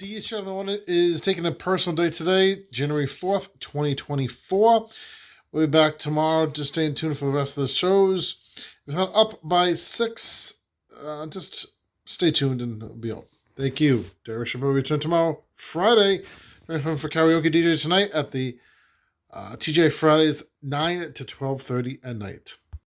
D71 is taking a personal day today, January 4th, 2024. We'll be back tomorrow. Just stay tuned for the rest of the shows. If not up by 6, uh, just stay tuned and it'll be up. Thank you. Derek Sherman will return tomorrow, Friday. For karaoke DJ tonight at the uh, TGI Fridays, 9 to 12.30 at night.